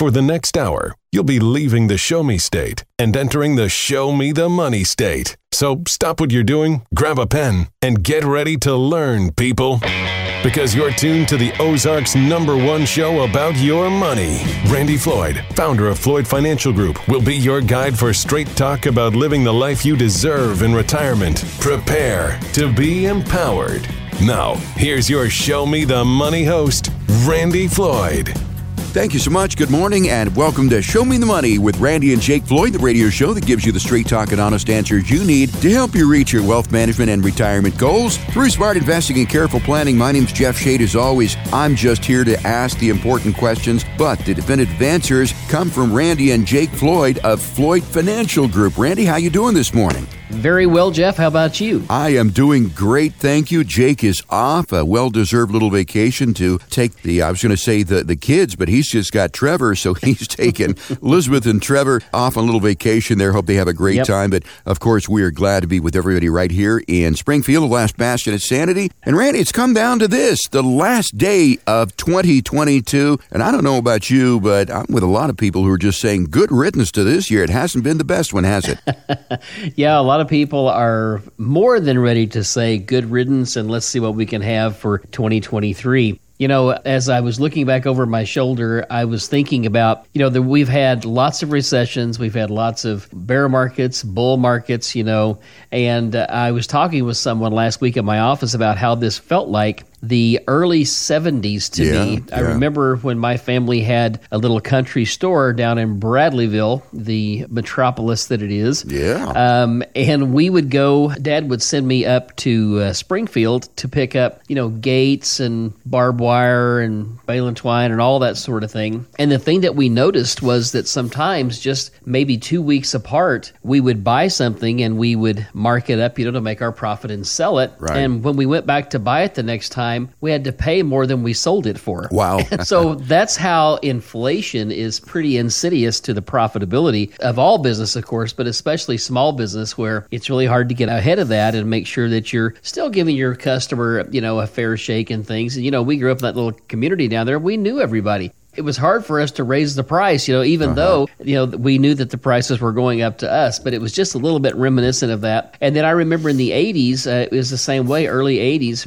For the next hour, you'll be leaving the show me state and entering the show me the money state. So stop what you're doing, grab a pen, and get ready to learn, people. Because you're tuned to the Ozarks number one show about your money. Randy Floyd, founder of Floyd Financial Group, will be your guide for straight talk about living the life you deserve in retirement. Prepare to be empowered. Now, here's your Show Me the Money host, Randy Floyd. Thank you so much. Good morning and welcome to Show Me the Money with Randy and Jake Floyd, the radio show that gives you the straight talk and honest answers you need to help you reach your wealth management and retirement goals through smart investing and careful planning. My name's Jeff Shade. As always, I'm just here to ask the important questions, but the definitive answers come from Randy and Jake Floyd of Floyd Financial Group. Randy, how you doing this morning? Very well, Jeff. How about you? I am doing great, thank you. Jake is off, a well-deserved little vacation to take the I was going to say the the kids, but he's just got Trevor, so he's taken Elizabeth and Trevor off on a little vacation there. Hope they have a great Yep. time, but of course, we are glad to be with everybody right here in Springfield, the last bastion of sanity. And Randy, it's come down to this, the last day of 2022, and I don't know about you, but I'm with a lot of people who are just saying good riddance to this year. It hasn't been the best one, has it? Yeah, a lot of people are more than ready to say good riddance and let's see what we can have for 2023. You know, as I was looking back over my shoulder, I was thinking about, you know, that we've had lots of recessions, we've had lots of bear markets, bull markets, you know, and uh, I was talking with someone last week at my office about how this felt like the early 70s to Yeah, me. I yeah. remember when my family had a little country store down in Bradleyville, the metropolis that it is. Yeah. Um, and we would go, Dad would send me up to uh, Springfield to pick up, you know, gates and barbed wire and balin twine and all that sort of thing. And the thing that we noticed was that sometimes, just maybe two weeks apart, we would buy something and we would mark it up, you know, to make our profit and sell it. Right. And when we went back to buy it the next time, we had to pay more than we sold it for. Wow. so that's how inflation is pretty insidious to the profitability of all business, of course, but especially small business where it's really hard to get ahead of that and make sure that you're still giving your customer, you know, a fair shake and things. And, you know, we grew up in that little community down there. We knew everybody. It was hard for us to raise the price, you know, even though, you know, we knew that the prices were going up to us, but it was just a little bit reminiscent of that. And then I remember in the 80s, uh, it was the same way, early 80s.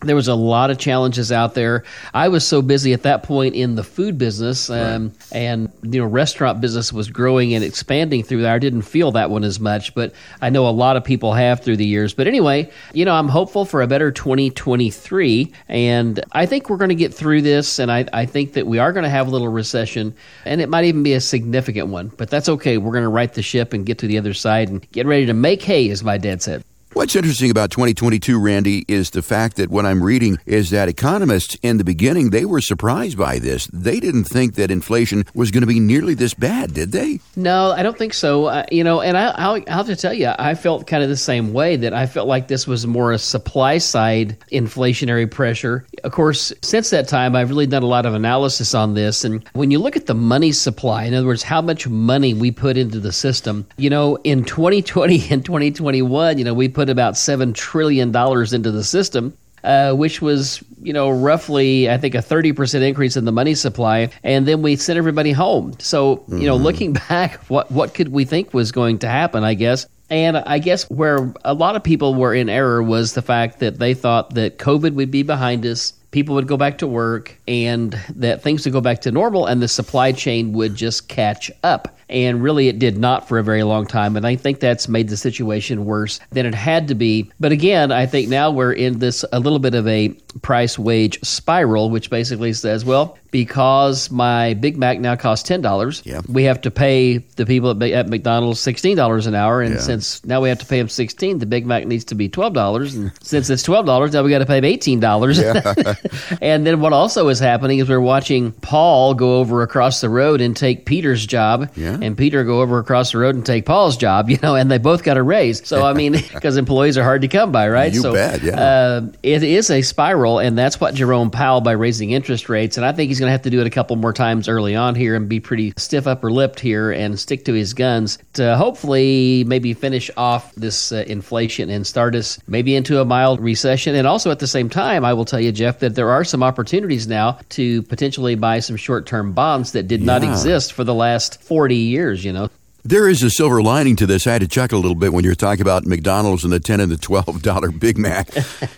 There was a lot of challenges out there. I was so busy at that point in the food business, um, and, you know, restaurant business was growing and expanding through there. I didn't feel that one as much, but I know a lot of people have through the years. But anyway, you know, I'm hopeful for a better 2023, and I think we're going to get through this, and I, I think that we are going to have a little recession, and it might even be a significant one, but that's okay. We're going to right the ship and get to the other side and get ready to make hay, as my dad said. What's interesting about 2022, Randy, is the fact that what I'm reading is that economists in the beginning they were surprised by this. They didn't think that inflation was going to be nearly this bad, did they? No, I don't think so. Uh, you know, and I, I'll, I'll have to tell you, I felt kind of the same way that I felt like this was more a supply side inflationary pressure. Of course, since that time, I've really done a lot of analysis on this. And when you look at the money supply, in other words, how much money we put into the system, you know, in 2020 and 2021, you know, we put about $7 trillion into the system uh, which was, you know, roughly, I think, a 30% increase in the money supply. And then we sent everybody home. So, you know, looking back, what, what could we think was going to happen, I guess? And I guess where a lot of people were in error was the fact that they thought that COVID would be behind us, people would go back to work, and that things would go back to normal, and the supply chain would just catch up. And really, it did not for a very long time. And I think that's made the situation worse than it had to be. But again, I think now we're in this a little bit of a price wage spiral, which basically says, well, because my Big Mac now costs ten dollars, Yeah. we have to pay the people at, at McDonald's sixteen dollars an hour, and Yeah. since now we have to pay them sixteen, the Big Mac needs to be twelve dollars, and since it's twelve dollars, now we got to pay them eighteen dollars. and then what also is happening is we're watching Paul go over across the road and take Peter's job, Yeah. And Peter go over across the road and take Paul's job, you know, and they both got a raise. So I mean, because employees are hard to come by, right? You so bet, yeah. uh, it is a spiral, and that's what Jerome Powell, by raising interest rates, and I think he's going to have to do it a couple more times early on here and be pretty stiff upper lipped here and stick to his guns to hopefully maybe finish off this uh, inflation and start us maybe into a mild recession. And also at the same time, I will tell you, Jeff, that there are some opportunities now to potentially buy some short term bonds that did not exist for the last 40 years, you know. There is a silver lining to this. I had to chuckle a little bit when you're talking about McDonald's and the ten and the twelve dollar Big Mac.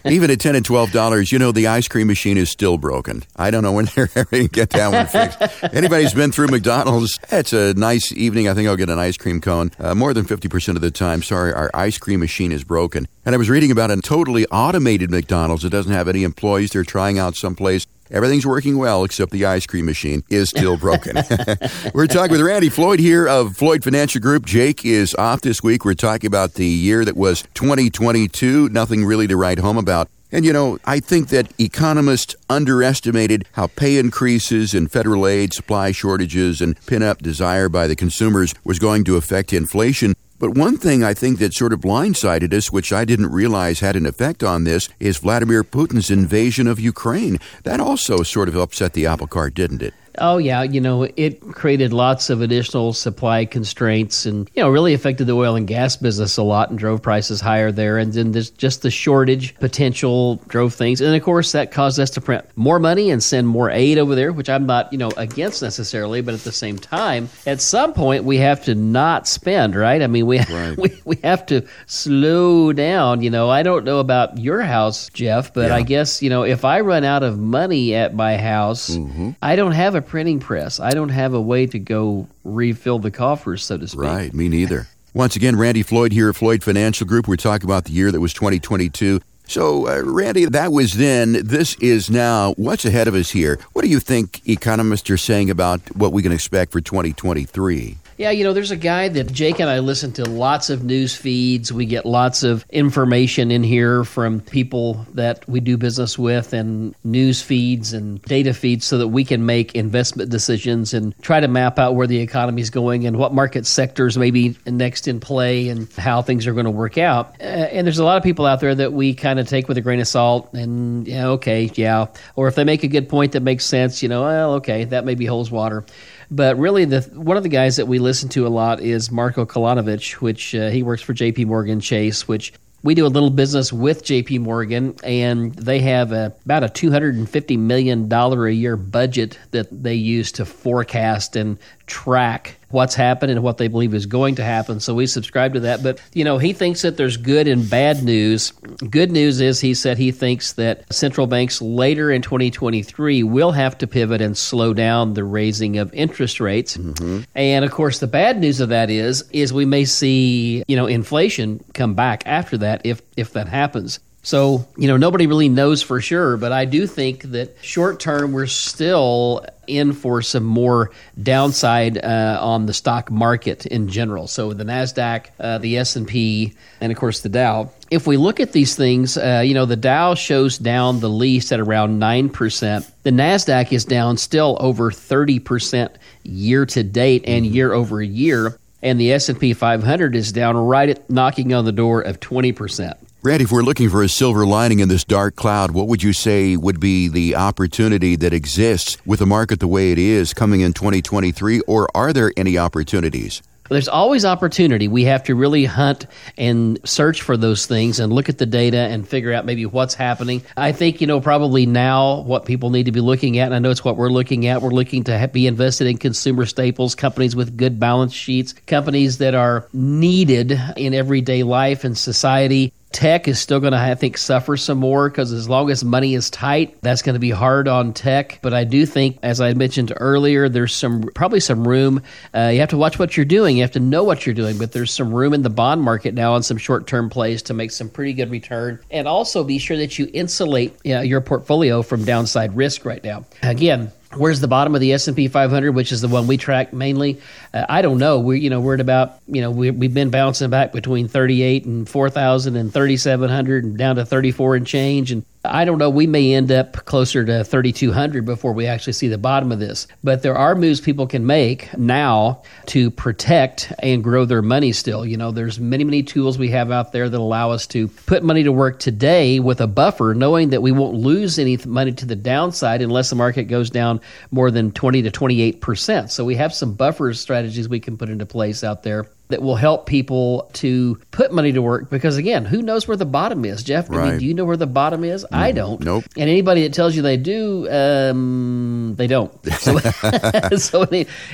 Even at ten and twelve dollars, you know the ice cream machine is still broken. I don't know when they're ever going to get that one fixed. Anybody's been through McDonald's, it's a nice evening. I think I'll get an ice cream cone. Uh, more than fifty percent of the time, sorry, our ice cream machine is broken. And I was reading about a totally automated McDonald's. It doesn't have any employees. They're trying out someplace Everything's working well except the ice cream machine is still broken. We're talking with Randy Floyd here of Floyd Financial Group. Jake is off this week. We're talking about the year that was 2022. Nothing really to write home about. And you know, I think that economists underestimated how pay increases and federal aid, supply shortages, and pin up desire by the consumers was going to affect inflation. But one thing I think that sort of blindsided us, which I didn't realize had an effect on this, is Vladimir Putin's invasion of Ukraine. That also sort of upset the apple cart, didn't it? Oh yeah, you know it created lots of additional supply constraints, and you know really affected the oil and gas business a lot, and drove prices higher there. And then there's just the shortage potential drove things, and of course that caused us to print more money and send more aid over there, which I'm not you know against necessarily, but at the same time, at some point we have to not spend, right? I mean we right. we we have to slow down. You know, I don't know about your house, Jeff, but yeah. I guess you know if I run out of money at my house, mm-hmm. I don't have a printing press. I don't have a way to go refill the coffers, so to speak. Right, me neither. Once again, Randy Floyd here at Floyd Financial Group. We're talking about the year that was 2022. So, uh, Randy, that was then. This is now. What's ahead of us here? What do you think economists are saying about what we can expect for 2023? Yeah, you know, there's a guy that Jake and I listen to lots of news feeds. We get lots of information in here from people that we do business with and news feeds and data feeds so that we can make investment decisions and try to map out where the economy is going and what market sectors may be next in play and how things are going to work out. Uh, and there's a lot of people out there that we kind of take with a grain of salt and, yeah, okay, yeah. Or if they make a good point that makes sense, you know, well, okay, that maybe holds water. But really, the one of the guys that we listen to a lot is Marco Kolanovic, which uh, he works for J.P. Morgan Chase, which we do a little business with JP Morgan, and they have a, about a $250 million a year budget that they use to forecast and track what's happened and what they believe is going to happen. So we subscribe to that. But, you know, he thinks that there's good and bad news. Good news is he said he thinks that central banks later in 2023 will have to pivot and slow down the raising of interest rates. Mm-hmm. And of course, the bad news of that is is we may see, you know, inflation come back after that if if that happens. So, you know, nobody really knows for sure, but I do think that short term we're still in for some more downside uh, on the stock market in general. So the Nasdaq, uh, the S and P, and of course the Dow. If we look at these things, uh, you know, the Dow shows down the least at around nine percent. The Nasdaq is down still over thirty percent year to date and year over year, and the S and P 500 is down right at knocking on the door of twenty percent. Randy, if we're looking for a silver lining in this dark cloud, what would you say would be the opportunity that exists with the market the way it is coming in 2023, or are there any opportunities? There's always opportunity. We have to really hunt and search for those things and look at the data and figure out maybe what's happening. I think, you know, probably now what people need to be looking at, and I know it's what we're looking at, we're looking to be invested in consumer staples, companies with good balance sheets, companies that are needed in everyday life and society Tech is still going to, I think, suffer some more because as long as money is tight, that's going to be hard on tech. But I do think, as I mentioned earlier, there's some probably some room. Uh, you have to watch what you're doing. You have to know what you're doing. But there's some room in the bond market now on some short-term plays to make some pretty good return, and also be sure that you insulate you know, your portfolio from downside risk right now. Again, Where's the bottom of the S and P 500, which is the one we track mainly? Uh, I don't know. We, you know, we're at about, you know, we, we've been bouncing back between 38 and 4,000 and 3,700 and down to 34 and change. And I don't know, we may end up closer to 3,200 before we actually see the bottom of this. But there are moves people can make now to protect and grow their money still. You know, there's many, many tools we have out there that allow us to put money to work today with a buffer, knowing that we won't lose any money to the downside unless the market goes down more than 20 to 28%. So we have some buffer strategies we can put into place out there that will help people to put money to work because again who knows where the bottom is? Jeff right. i mean do you know where the bottom is? Mm, i don't. nope. And anybody that tells you they do um, they don't. So, so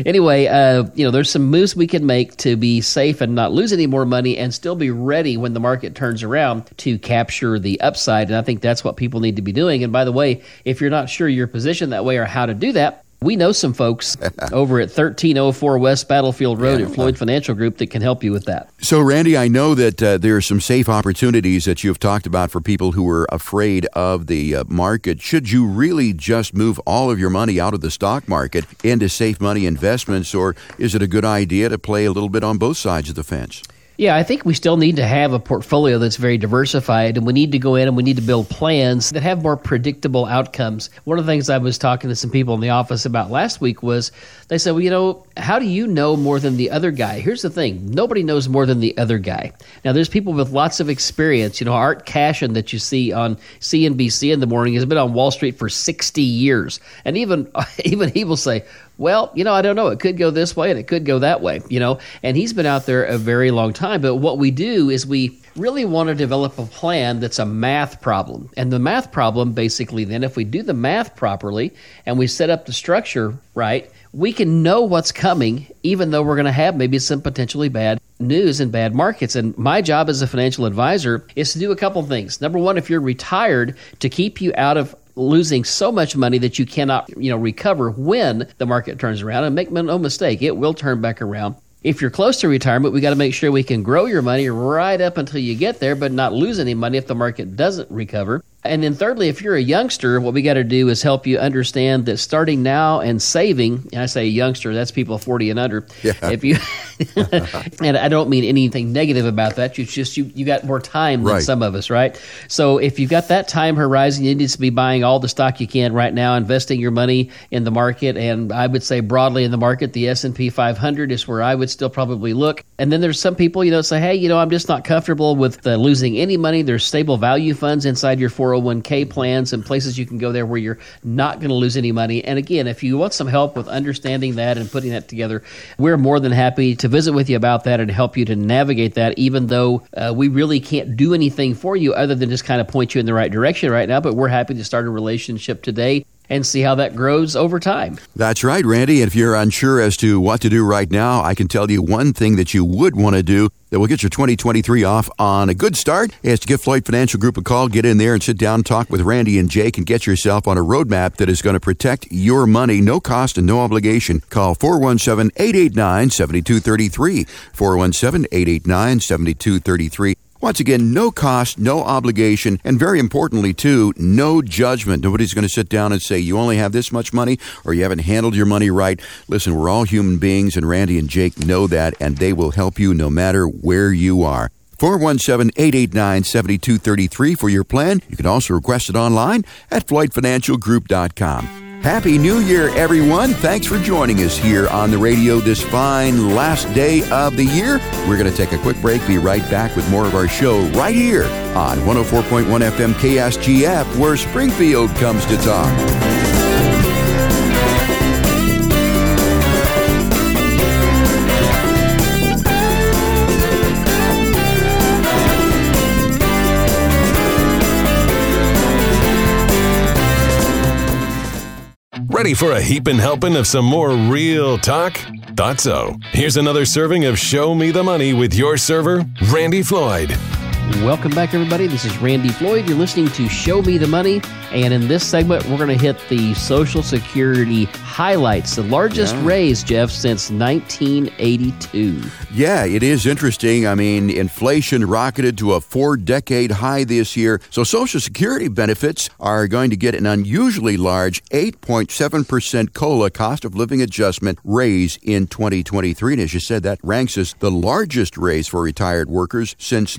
anyway uh, you know there's some moves we can make to be safe and not lose any more money and still be ready when the market turns around to capture the upside. And i think that's what people need to be doing. And by the way if you're not sure your position that way or how to do that we know some folks over at 1304 West Battlefield Road yeah. at Floyd Financial Group that can help you with that. So, Randy, I know that uh, there are some safe opportunities that you've talked about for people who are afraid of the uh, market. Should you really just move all of your money out of the stock market into safe money investments, or is it a good idea to play a little bit on both sides of the fence? Yeah, I think we still need to have a portfolio that's very diversified, and we need to go in and we need to build plans that have more predictable outcomes. One of the things I was talking to some people in the office about last week was they said, Well, you know, how do you know more than the other guy? Here's the thing nobody knows more than the other guy. Now, there's people with lots of experience. You know, Art Cashin that you see on CNBC in the morning has been on Wall Street for 60 years. And even, even he will say, well, you know, I don't know. It could go this way and it could go that way, you know. And he's been out there a very long time. But what we do is we really want to develop a plan that's a math problem. And the math problem, basically, then, if we do the math properly and we set up the structure right, we can know what's coming, even though we're going to have maybe some potentially bad news and bad markets. And my job as a financial advisor is to do a couple things. Number one, if you're retired, to keep you out of losing so much money that you cannot, you know, recover when the market turns around. And make no mistake, it will turn back around. If you're close to retirement, we got to make sure we can grow your money right up until you get there, but not lose any money if the market doesn't recover. And then, thirdly, if you're a youngster, what we got to do is help you understand that starting now and saving, and I say youngster, that's people 40 and under. Yeah. If you, and I don't mean anything negative about that. You just you you got more time than right. some of us, right? So if you've got that time horizon, you need to be buying all the stock you can right now, investing your money in the market, and I would say broadly in the market, the S and P 500 is where I would still probably look. And then there's some people, you know, say, hey, you know, I'm just not comfortable with uh, losing any money. There's stable value funds inside your 4 401k plans and places you can go there where you're not going to lose any money. And again, if you want some help with understanding that and putting that together, we're more than happy to visit with you about that and help you to navigate that, even though uh, we really can't do anything for you other than just kind of point you in the right direction right now. But we're happy to start a relationship today and see how that grows over time. That's right, Randy. And if you're unsure as to what to do right now, I can tell you one thing that you would want to do that will get your 2023 off on a good start is to give Floyd Financial Group a call, get in there and sit down, talk with Randy and Jake, and get yourself on a roadmap that is going to protect your money, no cost and no obligation. Call 417 889 7233. 417 889 7233. Once again, no cost, no obligation, and very importantly, too, no judgment. Nobody's going to sit down and say, you only have this much money or you haven't handled your money right. Listen, we're all human beings, and Randy and Jake know that, and they will help you no matter where you are. 417 889 7233 for your plan. You can also request it online at FloydFinancialGroup.com. Happy New Year, everyone. Thanks for joining us here on the radio this fine last day of the year. We're going to take a quick break, be right back with more of our show right here on 104.1 FM KSGF, where Springfield comes to talk. Ready for a heaping helping of some more real talk? Thought so. Here's another serving of Show Me the Money with your server, Randy Floyd. Welcome back, everybody. This is Randy Floyd. You're listening to Show Me the Money. And in this segment, we're going to hit the Social Security highlights, the largest yeah. raise, Jeff, since 1982. Yeah, it is interesting. I mean, inflation rocketed to a four decade high this year. So Social Security benefits are going to get an unusually large 8.7% COLA cost of living adjustment raise in 2023. And as you said, that ranks as the largest raise for retired workers since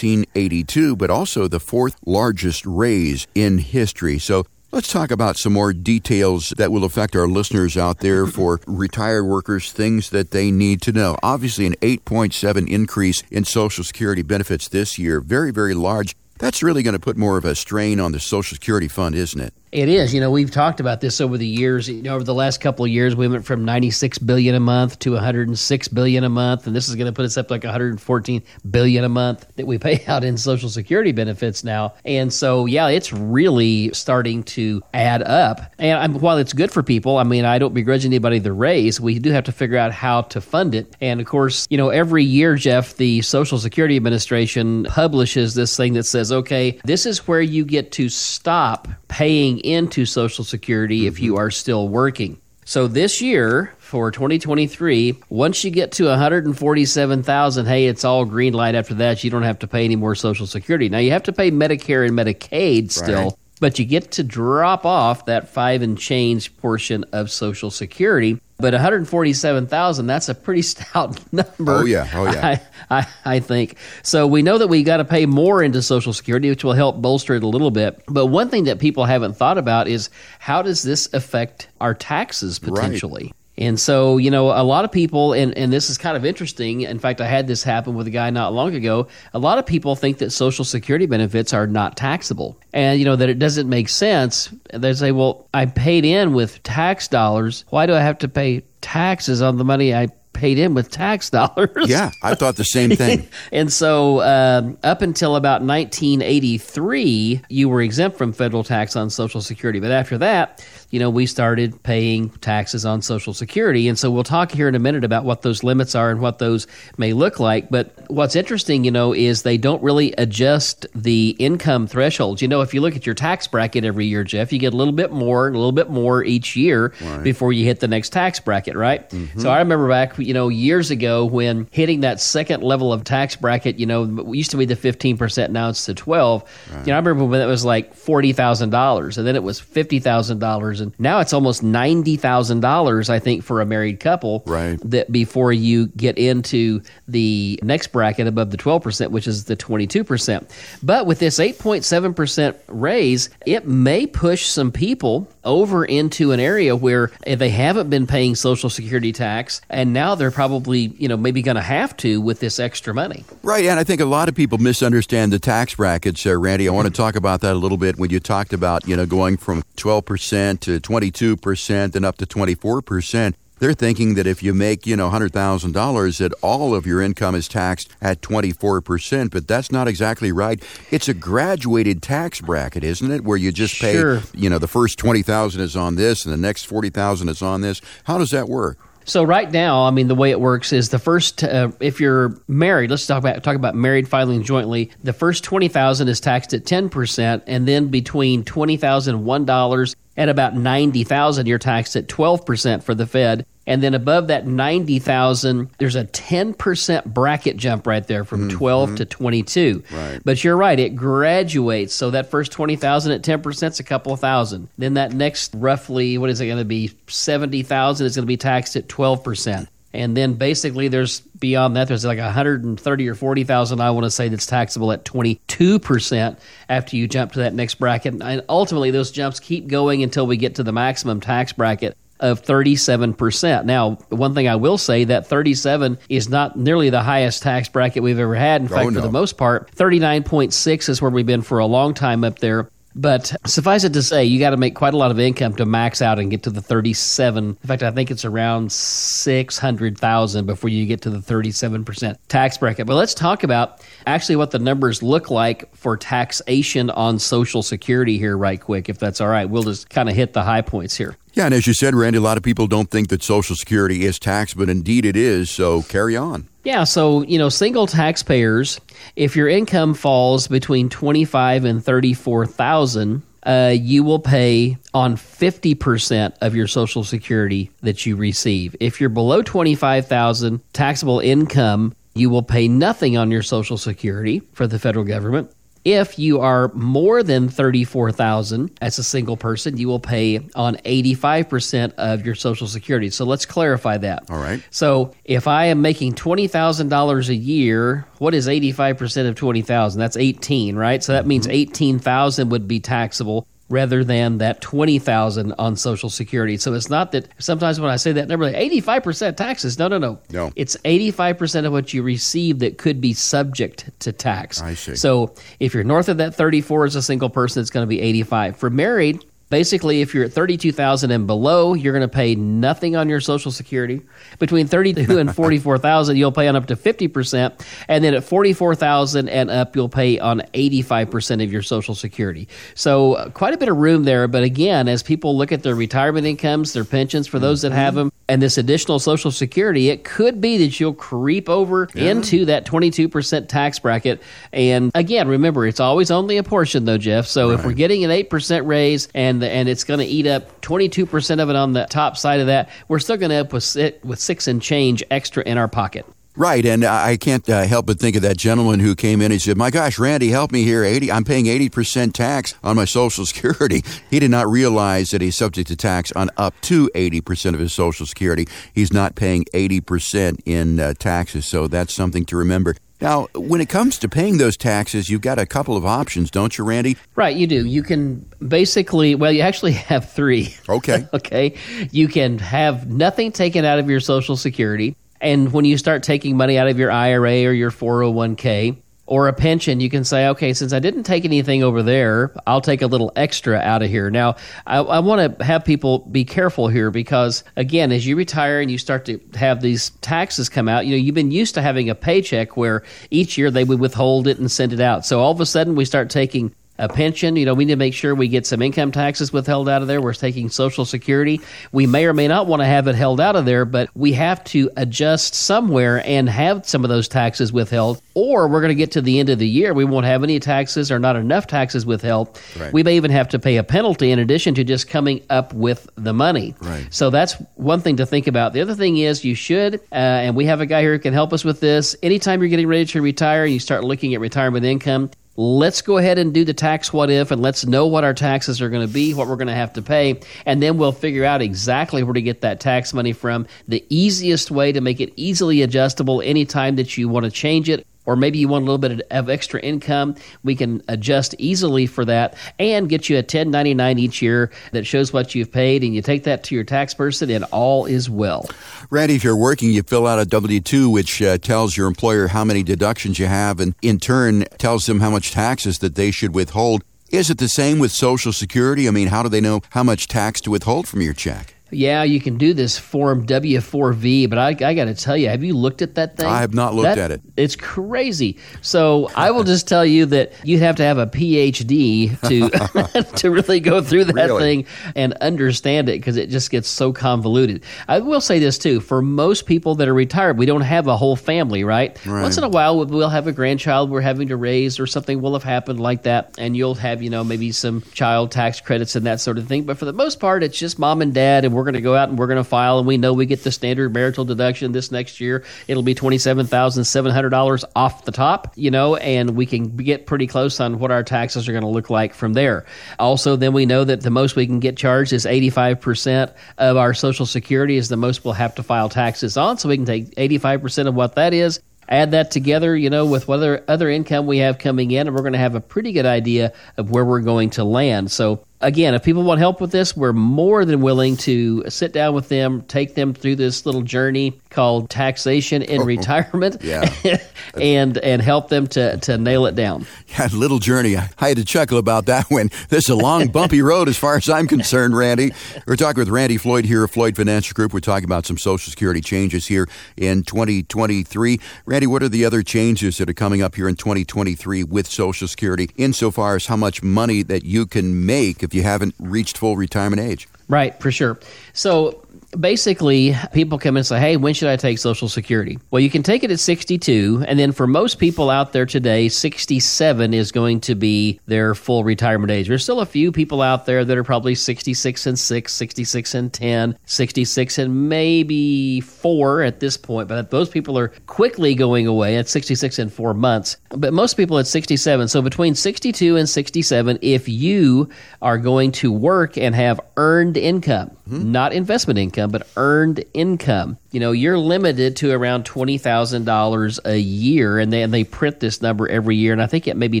1982, but also the fourth largest raise in history. So Let's talk about some more details that will affect our listeners out there for retired workers, things that they need to know. Obviously, an 8.7 increase in Social Security benefits this year, very, very large. That's really going to put more of a strain on the Social Security fund, isn't it? It is. You know, we've talked about this over the years. You know, over the last couple of years, we went from 96 billion a month to 106 billion a month, and this is going to put us up like 114 billion a month that we pay out in Social Security benefits now. And so, yeah, it's really starting to add up. And I'm, while it's good for people, I mean, I don't begrudge anybody the raise. We do have to figure out how to fund it. And of course, you know, every year, Jeff, the Social Security Administration publishes this thing that says, okay, this is where you get to stop paying into Social Security mm-hmm. if you are still working. So this year for 2023, once you get to 147,000, hey, it's all green light after that. You don't have to pay any more Social Security. Now you have to pay Medicare and Medicaid still. Right. But you get to drop off that five and change portion of Social Security. But 147,000, that's a pretty stout number. Oh, yeah. Oh, yeah. I, I, I think. So we know that we got to pay more into Social Security, which will help bolster it a little bit. But one thing that people haven't thought about is how does this affect our taxes potentially? Right. And so, you know, a lot of people, and, and this is kind of interesting. In fact, I had this happen with a guy not long ago. A lot of people think that Social Security benefits are not taxable and, you know, that it doesn't make sense. They say, well, I paid in with tax dollars. Why do I have to pay taxes on the money I paid in with tax dollars. Yeah, I thought the same thing. and so, um, up until about 1983, you were exempt from federal tax on Social Security. But after that, you know, we started paying taxes on Social Security. And so we'll talk here in a minute about what those limits are and what those may look like. But what's interesting, you know, is they don't really adjust the income thresholds. You know, if you look at your tax bracket every year, Jeff, you get a little bit more, and a little bit more each year right. before you hit the next tax bracket, right? Mm-hmm. So I remember back, you know, years ago when hitting that second level of tax bracket, you know, used to be the 15%, now it's the 12. Right. You know, I remember when it was like $40,000 and then it was $50,000 and now it's almost ninety thousand dollars, I think, for a married couple. Right. That before you get into the next bracket above the twelve percent, which is the twenty two percent. But with this eight point seven percent raise, it may push some people over into an area where they haven't been paying Social Security tax, and now they're probably, you know, maybe going to have to with this extra money. Right, and I think a lot of people misunderstand the tax brackets, uh, Randy. I want to talk about that a little bit when you talked about, you know, going from 12% to 22% and up to 24% they're thinking that if you make, you know, $100,000 that all of your income is taxed at 24%, but that's not exactly right. It's a graduated tax bracket, isn't it? Where you just pay, sure. you know, the first 20,000 is on this and the next 40,000 is on this. How does that work? So right now, I mean, the way it works is the first, uh, if you're married, let's talk about talk about married filing jointly. The first twenty thousand is taxed at ten percent, and then between twenty thousand one dollars and about 90,000 you're taxed at 12% for the Fed and then above that 90,000 there's a 10% bracket jump right there from mm-hmm. 12 to 22. Right. But you're right, it graduates. So that first 20,000 at 10% is a couple of thousand. Then that next roughly what is it going to be 70,000 is going to be taxed at 12% and then basically there's beyond that there's like 130 or 40,000 I want to say that's taxable at 22% after you jump to that next bracket and ultimately those jumps keep going until we get to the maximum tax bracket of 37%. Now, one thing I will say that 37 is not nearly the highest tax bracket we've ever had. In oh, fact, no. for the most part, 39.6 is where we've been for a long time up there. But suffice it to say, you got to make quite a lot of income to max out and get to the 37. In fact, I think it's around 600,000 before you get to the 37% tax bracket. But let's talk about actually what the numbers look like for taxation on Social Security here, right quick, if that's all right. We'll just kind of hit the high points here. Yeah, and as you said, Randy, a lot of people don't think that Social Security is taxed, but indeed it is. So carry on. Yeah, so you know, single taxpayers, if your income falls between twenty five and thirty four thousand uh, you will pay on 50% of your Social Security that you receive. If you're below 25,000 taxable income, you will pay nothing on your Social Security for the federal government. If you are more than 34,000 as a single person, you will pay on 85% of your social security. So let's clarify that. All right. So if I am making $20,000 a year, what is 85% of 20,000? That's 18, right? So that means mm-hmm. 18,000 would be taxable rather than that 20,000 on social security. So it's not that sometimes when I say that number like 85% taxes. No, no, no. No. It's 85% of what you receive that could be subject to tax. I see. So if you're north of that 34 as a single person, it's going to be 85. For married, Basically, if you're at 32,000 and below, you're going to pay nothing on your social security. Between 32 and 44,000, you'll pay on up to 50%, and then at 44,000 and up, you'll pay on 85% of your social security. So, uh, quite a bit of room there, but again, as people look at their retirement incomes, their pensions for those that have them, and this additional social security, it could be that you'll creep over into that 22% tax bracket. And again, remember, it's always only a portion though, Jeff. So if we're getting an 8% raise and and it's going to eat up 22% of it on the top side of that, we're still going to up with, with 6 and change extra in our pocket. Right, and I can't uh, help but think of that gentleman who came in and said, "My gosh, Randy, help me here. Eighty, I'm paying eighty percent tax on my Social Security." He did not realize that he's subject to tax on up to eighty percent of his Social Security. He's not paying eighty percent in uh, taxes, so that's something to remember. Now, when it comes to paying those taxes, you've got a couple of options, don't you, Randy? Right, you do. You can basically, well, you actually have three. Okay. okay. You can have nothing taken out of your Social Security. And when you start taking money out of your IRA or your 401k or a pension, you can say, okay, since I didn't take anything over there, I'll take a little extra out of here. Now, I, I want to have people be careful here because, again, as you retire and you start to have these taxes come out, you know, you've been used to having a paycheck where each year they would withhold it and send it out. So all of a sudden we start taking a pension. You know, we need to make sure we get some income taxes withheld out of there. We're taking Social Security. We may or may not want to have it held out of there, but we have to adjust somewhere and have some of those taxes withheld. Or we're going to get to the end of the year, we won't have any taxes or not enough taxes withheld. Right. We may even have to pay a penalty in addition to just coming up with the money. Right. So that's one thing to think about. The other thing is you should, uh, and we have a guy here who can help us with this. Anytime you're getting ready to retire, you start looking at retirement income. Let's go ahead and do the tax what if and let's know what our taxes are going to be, what we're going to have to pay, and then we'll figure out exactly where to get that tax money from. The easiest way to make it easily adjustable anytime that you want to change it or maybe you want a little bit of extra income, we can adjust easily for that and get you a 1099 each year that shows what you've paid, and you take that to your tax person, and all is well. Randy, if you're working, you fill out a W 2, which uh, tells your employer how many deductions you have, and in turn tells them how much taxes that they should withhold. Is it the same with Social Security? I mean, how do they know how much tax to withhold from your check? Yeah, you can do this Form W4V, but I, I got to tell you, have you looked at that thing? I have not looked That- at it. It's crazy. So I will just tell you that you'd have to have a PhD to to really go through that Really? thing and understand it because it just gets so convoluted. I will say this too: for most people that are retired, we don't have a whole family, right? Right. Once in a while, we'll have a grandchild we're having to raise, or something will have happened like that, and you'll have you know maybe some child tax credits and that sort of thing. But for the most part, it's just mom and dad, and we're going to go out and we're going to file, and we know we get the standard marital deduction this next year. It'll be twenty seven thousand seven hundred dollars off the top, you know, and we can get pretty close on what our taxes are going to look like from there. Also, then we know that the most we can get charged is eighty five percent of our Social Security is the most we'll have to file taxes on, so we can take eighty five percent of what that is add that together, you know, with whether other income we have coming in, and we're going to have a pretty good idea of where we're going to land. So again, if people want help with this, we're more than willing to sit down with them, take them through this little journey called taxation in oh, oh. retirement, Yeah. and and help them to to nail it down. Yeah, little journey. I I had to chuckle about that one. This is a long, bumpy road as far as I'm concerned, Randy. We're talking with Randy Floyd here of Floyd Financial Group. We're talking about some Social Security changes here in 2023. Randy, what are the other changes that are coming up here in 2023 with Social Security insofar as how much money that you can make if you haven't reached full retirement age? Right, for sure. So basically, people come and say, Hey, when should I take Social Security? Well, you can take it at 62. And then for most people out there today, 67 is going to be their full retirement age. There's still a few people out there that are probably 66 and 6, 66 and 10, 66 and maybe 4 at this point. But those people are quickly going away at 66 and 4 months. But most people at 67. So between 62 and 67, if you are going to work and have earned income, mm-hmm. not investment income, but earned income. You know, you're limited to around twenty thousand dollars a year, and they and they print this number every year, and I think it may be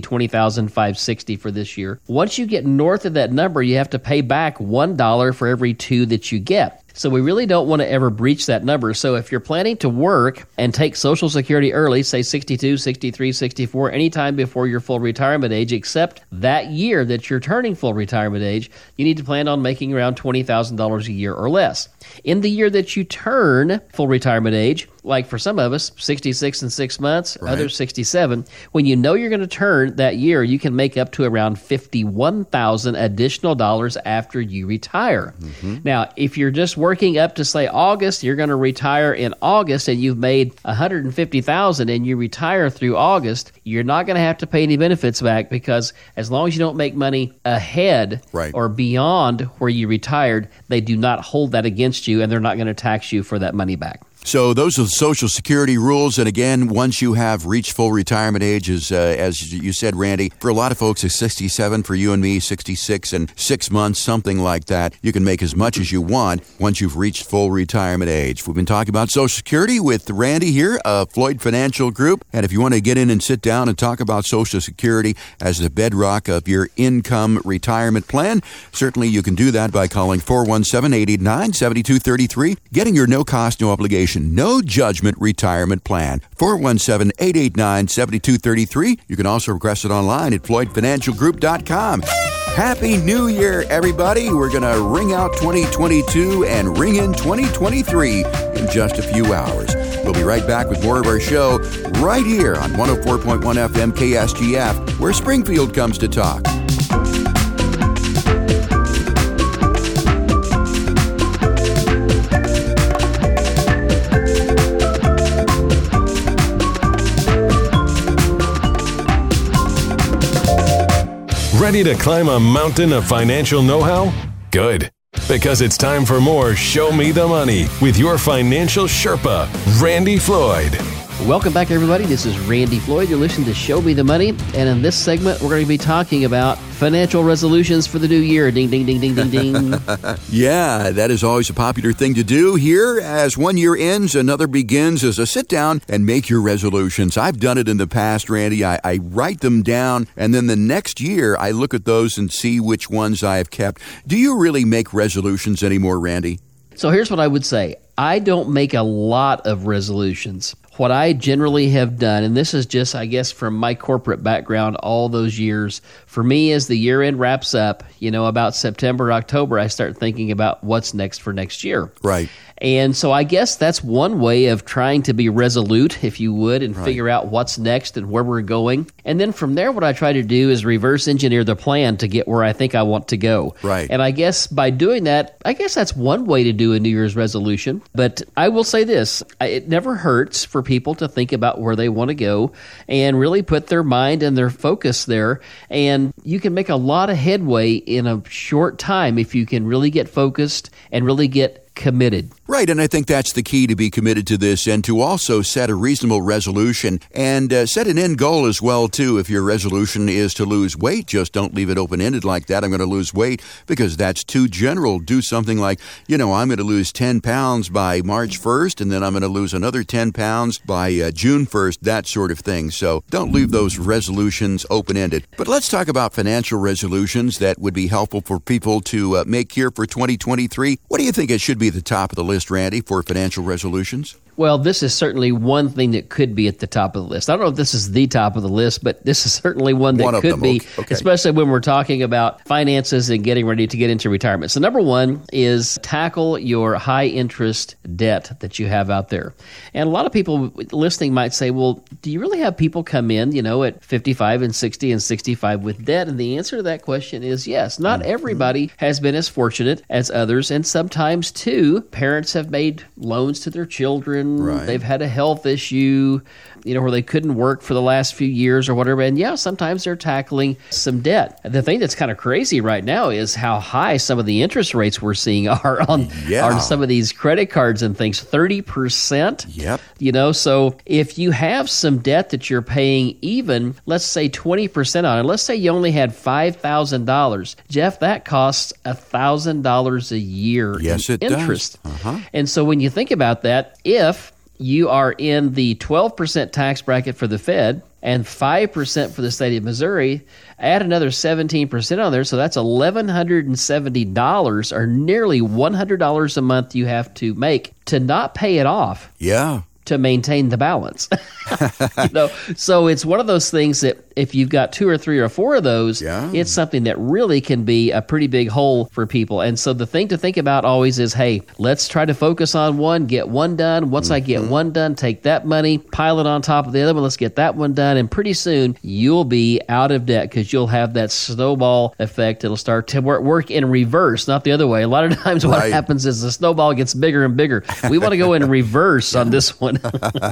twenty thousand five sixty for this year. Once you get north of that number, you have to pay back one dollar for every two that you get. So we really don't want to ever breach that number. So if you're planning to work and take Social Security early, say 62, 63, 64, anytime before your full retirement age, except that year that you're turning full retirement age, you need to plan on making around $20,000 a year or less. In the year that you turn full retirement age, like for some of us, 66 and six months, right. others 67. When you know you're going to turn that year, you can make up to around 51,000 additional dollars after you retire. Mm-hmm. Now, if you're just working up to say August, you're going to retire in August and you've made 150,000 and you retire through August, you're not going to have to pay any benefits back because as long as you don't make money ahead right. or beyond where you retired, they do not hold that against you and they're not going to tax you for that money back. So those are the Social Security rules. And again, once you have reached full retirement age, as, uh, as you said, Randy, for a lot of folks, it's 67. For you and me, 66 and six months, something like that. You can make as much as you want once you've reached full retirement age. We've been talking about Social Security with Randy here of Floyd Financial Group. And if you want to get in and sit down and talk about Social Security as the bedrock of your income retirement plan, certainly you can do that by calling 417 889 7233, getting your no cost, no no Judgment Retirement Plan. 417 889 7233. You can also request it online at FloydFinancialGroup.com. Happy New Year, everybody. We're going to ring out 2022 and ring in 2023 in just a few hours. We'll be right back with more of our show right here on 104.1 FM KSGF, where Springfield comes to talk. Ready to climb a mountain of financial know how? Good. Because it's time for more Show Me the Money with your financial Sherpa, Randy Floyd. Welcome back, everybody. This is Randy Floyd. You're listening to Show Me the Money. And in this segment, we're going to be talking about financial resolutions for the new year. Ding, ding, ding, ding, ding, ding. yeah, that is always a popular thing to do here. As one year ends, another begins as a sit down and make your resolutions. I've done it in the past, Randy. I, I write them down, and then the next year, I look at those and see which ones I have kept. Do you really make resolutions anymore, Randy? So here's what I would say I don't make a lot of resolutions what I generally have done, and this is just, I guess, from my corporate background all those years, for me, as the year end wraps up, you know, about September, October, I start thinking about what's next for next year. Right. And so I guess that's one way of trying to be resolute, if you would, and right. figure out what's next and where we're going. And then from there, what I try to do is reverse engineer the plan to get where I think I want to go. Right. And I guess by doing that, I guess that's one way to do a New Year's resolution. But I will say this it never hurts for people to think about where they want to go and really put their mind and their focus there. And you can make a lot of headway in a short time if you can really get focused and really get committed. Right, and I think that's the key to be committed to this and to also set a reasonable resolution and uh, set an end goal as well too. If your resolution is to lose weight, just don't leave it open-ended like that. I'm going to lose weight because that's too general. Do something like, you know, I'm going to lose 10 pounds by March 1st and then I'm going to lose another 10 pounds by uh, June 1st, that sort of thing. So don't leave those resolutions open-ended. But let's talk about financial resolutions that would be helpful for people to uh, make here for 2023. What do you think it should be the top of the list? List, Randy, for financial resolutions? Well, this is certainly one thing that could be at the top of the list. I don't know if this is the top of the list, but this is certainly one that one could them. be, okay. especially when we're talking about finances and getting ready to get into retirement. So, number one is tackle your high interest debt that you have out there. And a lot of people listening might say, well, do you really have people come in, you know, at 55 and 60 and 65 with debt? And the answer to that question is yes. Not mm-hmm. everybody has been as fortunate as others. And sometimes, too, parents have made loans to their children Right. They've had a health issue, you know, where they couldn't work for the last few years or whatever. And yeah, sometimes they're tackling some debt. The thing that's kind of crazy right now is how high some of the interest rates we're seeing are on, yeah. on some of these credit cards and things 30%. Yep. You know, so if you have some debt that you're paying even, let's say 20% on it, let's say you only had $5,000, Jeff, that costs $1,000 a year yes, in it interest. Does. Uh-huh. And so when you think about that, if you are in the 12% tax bracket for the Fed and 5% for the state of Missouri, add another 17% on there. So that's $1,170 or nearly $100 a month you have to make to not pay it off. Yeah to maintain the balance. you know, so it's one of those things that if you've got two or three or four of those, yeah. it's something that really can be a pretty big hole for people. And so the thing to think about always is, hey, let's try to focus on one, get one done. Once mm-hmm. I get mm-hmm. one done, take that money, pile it on top of the other one. Let's get that one done, and pretty soon you'll be out of debt because you'll have that snowball effect. It'll start to work in reverse, not the other way. A lot of times, what right. happens is the snowball gets bigger and bigger. We want to go in reverse on this one.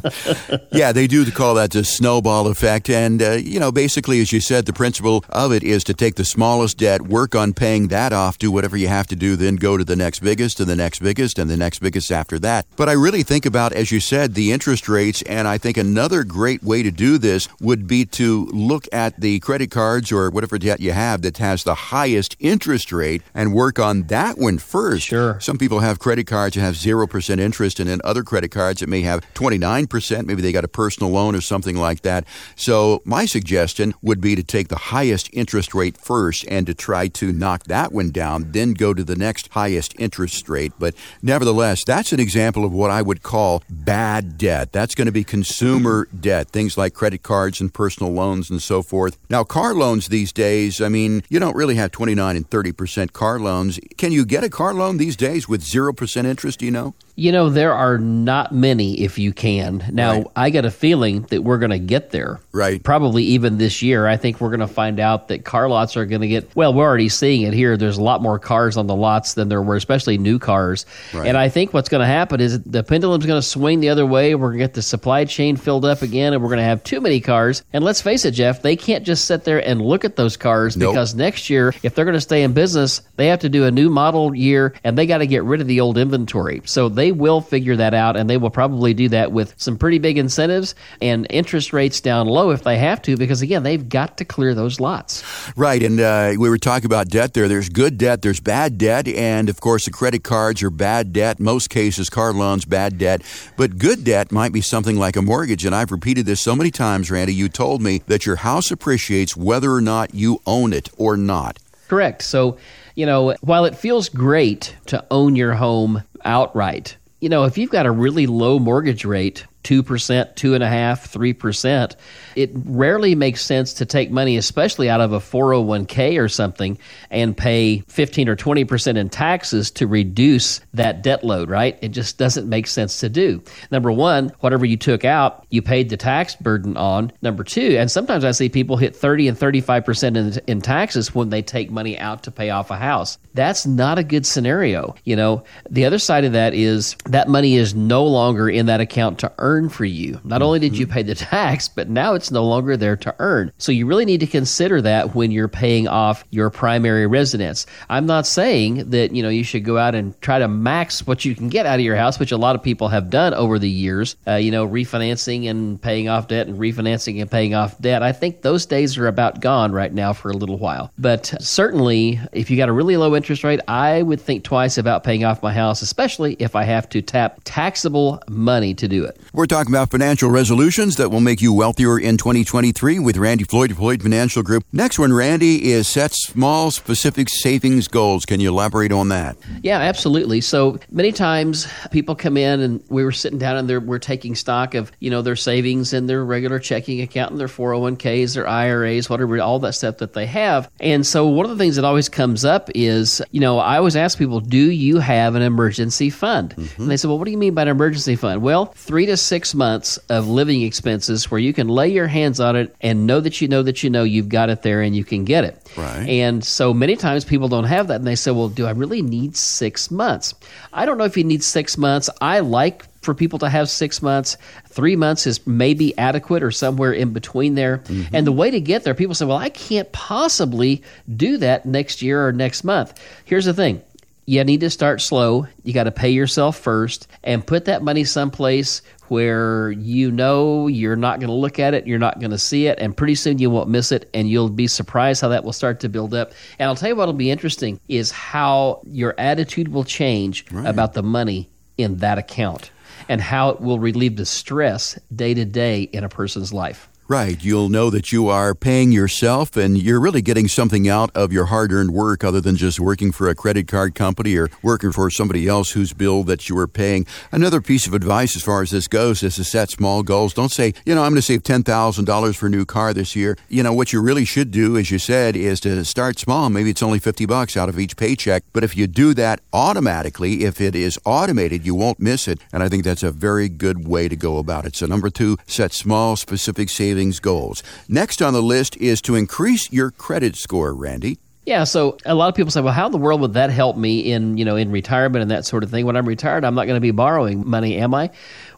yeah, they do call that the snowball effect. And, uh, you know, basically, as you said, the principle of it is to take the smallest debt, work on paying that off, do whatever you have to do, then go to the next biggest, and the next biggest, and the next biggest after that. But I really think about, as you said, the interest rates. And I think another great way to do this would be to look at the credit cards or whatever debt you have that has the highest interest rate and work on that one first. Sure. Some people have credit cards that have 0% interest, and then other credit cards that may have 29%. Maybe they got a personal loan or something like that. So, my suggestion would be to take the highest interest rate first and to try to knock that one down, then go to the next highest interest rate. But nevertheless, that's an example of what I would call bad debt. That's going to be consumer debt, things like credit cards and personal loans and so forth. Now, car loans these days, I mean, you don't really have 29 and 30% car loans. Can you get a car loan these days with 0% interest, do you know? You know, there are not many if you can. Now, right. I get a feeling that we're going to get there. Right. Probably even this year. I think we're going to find out that car lots are going to get, well, we're already seeing it here. There's a lot more cars on the lots than there were, especially new cars. Right. And I think what's going to happen is the pendulum's going to swing the other way. We're going to get the supply chain filled up again, and we're going to have too many cars. And let's face it, Jeff, they can't just sit there and look at those cars nope. because next year, if they're going to stay in business, they have to do a new model year and they got to get rid of the old inventory. So they will figure that out, and they will probably do that with some pretty big incentives and interest rates down low if they have to, because again, they've got to clear those lots. Right, and uh, we were talking about debt there. There's good debt, there's bad debt, and of course, the credit cards are bad debt. Most cases, car loans, bad debt. But good debt might be something like a mortgage, and I've repeated this so many times, Randy. You told me that your house appreciates whether or not you own it or not. Correct. So, you know, while it feels great to own your home outright, you know, if you've got a really low mortgage rate, 2%, 2.5%, 3%, it rarely makes sense to take money, especially out of a 401k or something, and pay 15 or 20% in taxes to reduce that debt load, right? It just doesn't make sense to do. Number one, whatever you took out, you paid the tax burden on. Number two, and sometimes I see people hit 30 and 35% in, in taxes when they take money out to pay off a house. That's not a good scenario. You know, the other side of that is that money is no longer in that account to earn earn for you. Not only did you pay the tax, but now it's no longer there to earn. So you really need to consider that when you're paying off your primary residence. I'm not saying that, you know, you should go out and try to max what you can get out of your house, which a lot of people have done over the years, uh, you know, refinancing and paying off debt and refinancing and paying off debt. I think those days are about gone right now for a little while. But certainly, if you got a really low interest rate, I would think twice about paying off my house, especially if I have to tap taxable money to do it. We're we're talking about financial resolutions that will make you wealthier in 2023 with Randy Floyd Floyd Financial Group. Next one, Randy, is set small, specific savings goals. Can you elaborate on that? Yeah, absolutely. So many times people come in and we were sitting down and we're taking stock of, you know, their savings and their regular checking account and their 401ks, their IRAs, whatever, all that stuff that they have. And so one of the things that always comes up is, you know, I always ask people, do you have an emergency fund? Mm-hmm. And they say, well, what do you mean by an emergency fund? Well, three to six months of living expenses where you can lay your hands on it and know that you know that you know you've got it there and you can get it. Right. And so many times people don't have that and they say, well, do I really need six months? I don't know if you need six months. I like for people to have six months. Three months is maybe adequate or somewhere in between there. Mm-hmm. And the way to get there, people say, well, I can't possibly do that next year or next month. Here's the thing you need to start slow. You got to pay yourself first and put that money someplace where you know you're not going to look at it, you're not going to see it, and pretty soon you won't miss it, and you'll be surprised how that will start to build up. And I'll tell you what'll be interesting is how your attitude will change right. about the money in that account and how it will relieve the stress day to day in a person's life. Right. You'll know that you are paying yourself and you're really getting something out of your hard earned work other than just working for a credit card company or working for somebody else whose bill that you are paying. Another piece of advice as far as this goes is to set small goals. Don't say, you know, I'm going to save $10,000 for a new car this year. You know, what you really should do, as you said, is to start small. Maybe it's only 50 bucks out of each paycheck. But if you do that automatically, if it is automated, you won't miss it. And I think that's a very good way to go about it. So, number two, set small, specific savings savings goals. Next on the list is to increase your credit score, Randy. Yeah, so a lot of people say, "Well, how in the world would that help me in, you know, in retirement and that sort of thing? When I'm retired, I'm not going to be borrowing money, am I?"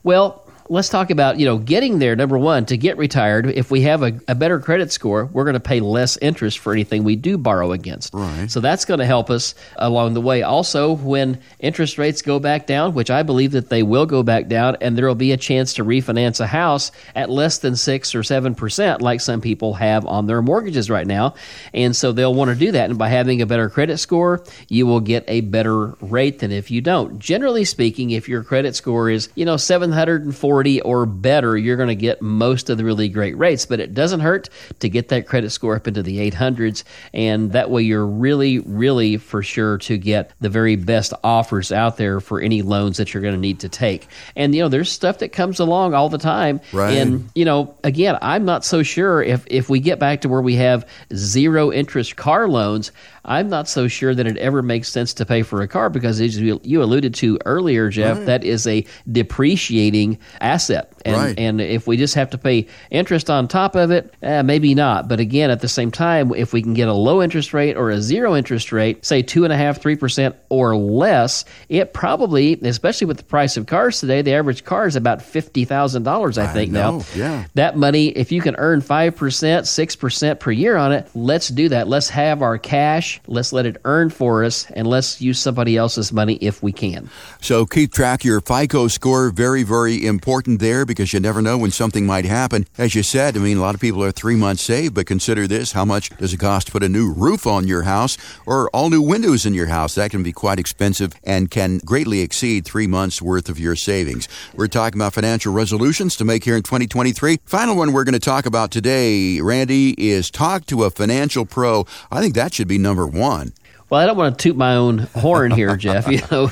Well, let's talk about you know getting there number one to get retired. If we have a, a better credit score we're going to pay less interest for anything we do borrow against. Right. so that's going to help us along the way. Also when interest rates go back down which i believe that they will go back down and there will be a chance to refinance a house at less than six or seven percent like some people have on their mortgages right now. And so they'll want to do that. And by having a better credit score you will get a better rate than if you don't. Generally speaking if your credit score is you know 740 40 or better, you're going to get most of the really great rates. But it doesn't hurt to get that credit score up into the 800s. And that way, you're really, really for sure to get the very best offers out there for any loans that you're going to need to take. And, you know, there's stuff that comes along all the time. Right. And, you know, again, I'm not so sure if, if we get back to where we have zero interest car loans, I'm not so sure that it ever makes sense to pay for a car because, as you, alluded to earlier, Jeff, right. that is a depreciating asset. And, right. and if we just have to pay interest on top of it, eh, maybe not. But again, at the same time, if we can get a low interest rate or a zero interest rate, say two and a half, three percent or less, it probably, especially with the price of cars today, the average car is about fifty thousand dollars. I think I now. Yeah. That money, if you can earn five percent, six percent per year on it, let's do that. Let's have our cash. Let's let it earn for us, and let's use somebody else's money if we can. So keep track your FICO score. Very, very important there because you never know when something might happen. As you said, I mean, a lot of people are three months saved, but consider this how much does it cost to put a new roof on your house or all new windows in your house? That can be quite expensive and can greatly exceed three months worth of your savings. We're talking about financial resolutions to make here in 2023. Final one we're going to talk about today, Randy, is talk to a financial pro. I think that should be number one. Well, I don't want to toot my own horn here, Jeff, you know,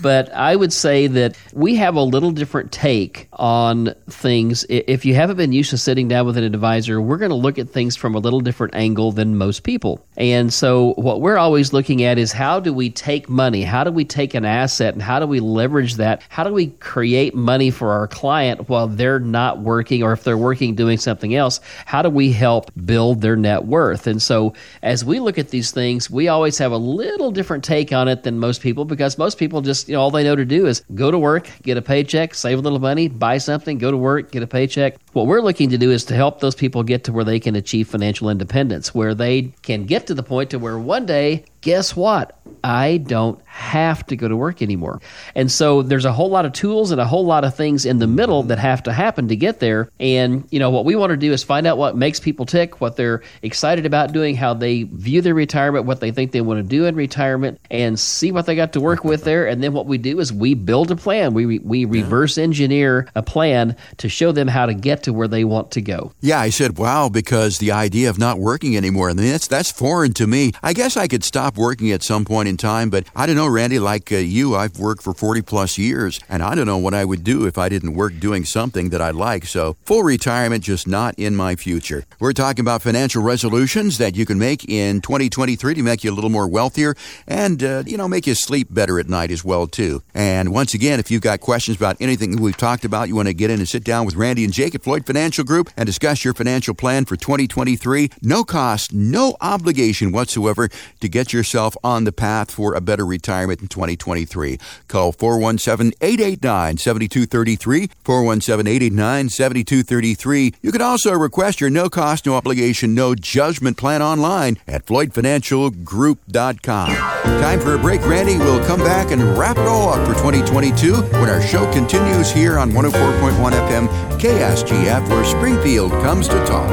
but I would say that we have a little different take on things. If you haven't been used to sitting down with an advisor, we're going to look at things from a little different angle than most people. And so, what we're always looking at is how do we take money? How do we take an asset and how do we leverage that? How do we create money for our client while they're not working or if they're working doing something else? How do we help build their net worth? And so, as we look at these things, we always have a a little different take on it than most people because most people just, you know, all they know to do is go to work, get a paycheck, save a little money, buy something, go to work, get a paycheck. What we're looking to do is to help those people get to where they can achieve financial independence, where they can get to the point to where one day guess what? I don't have to go to work anymore. And so there's a whole lot of tools and a whole lot of things in the middle that have to happen to get there. And, you know, what we want to do is find out what makes people tick, what they're excited about doing, how they view their retirement, what they think they want to do in retirement, and see what they got to work with there. And then what we do is we build a plan. We, we reverse engineer a plan to show them how to get to where they want to go. Yeah, I said, wow, because the idea of not working anymore, mean, that's, that's foreign to me. I guess I could stop working at some point in time, but I don't know, Randy, like uh, you, I've worked for 40 plus years, and I don't know what I would do if I didn't work doing something that I like. So, full retirement, just not in my future. We're talking about financial resolutions that you can make in 2023 to make you a little more wealthier and, uh, you know, make you sleep better at night as well, too. And once again, if you've got questions about anything we've talked about, you want to get in and sit down with Randy and Jake at Floyd Financial Group and discuss your financial plan for 2023. No cost, no obligation whatsoever to get yourself on the path for a better retirement in 2023. Call 417 889 7233. 417 889 7233. You can also request your no cost, no obligation, no judgment plan online at FloydFinancialGroup.com. Time for a break, Randy. We'll come back and wrap it all up for 2022 when our show continues here on 104.1 FM KSGF, where Springfield comes to talk.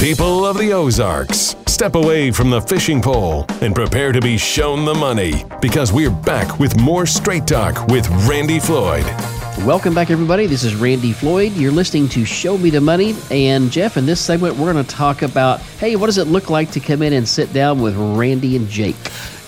People of the Ozarks, step away from the fishing pole and prepare to be shown the money because we're back with more Straight Talk with Randy Floyd. Welcome back, everybody. This is Randy Floyd. You're listening to Show Me the Money. And Jeff, in this segment, we're going to talk about hey, what does it look like to come in and sit down with Randy and Jake?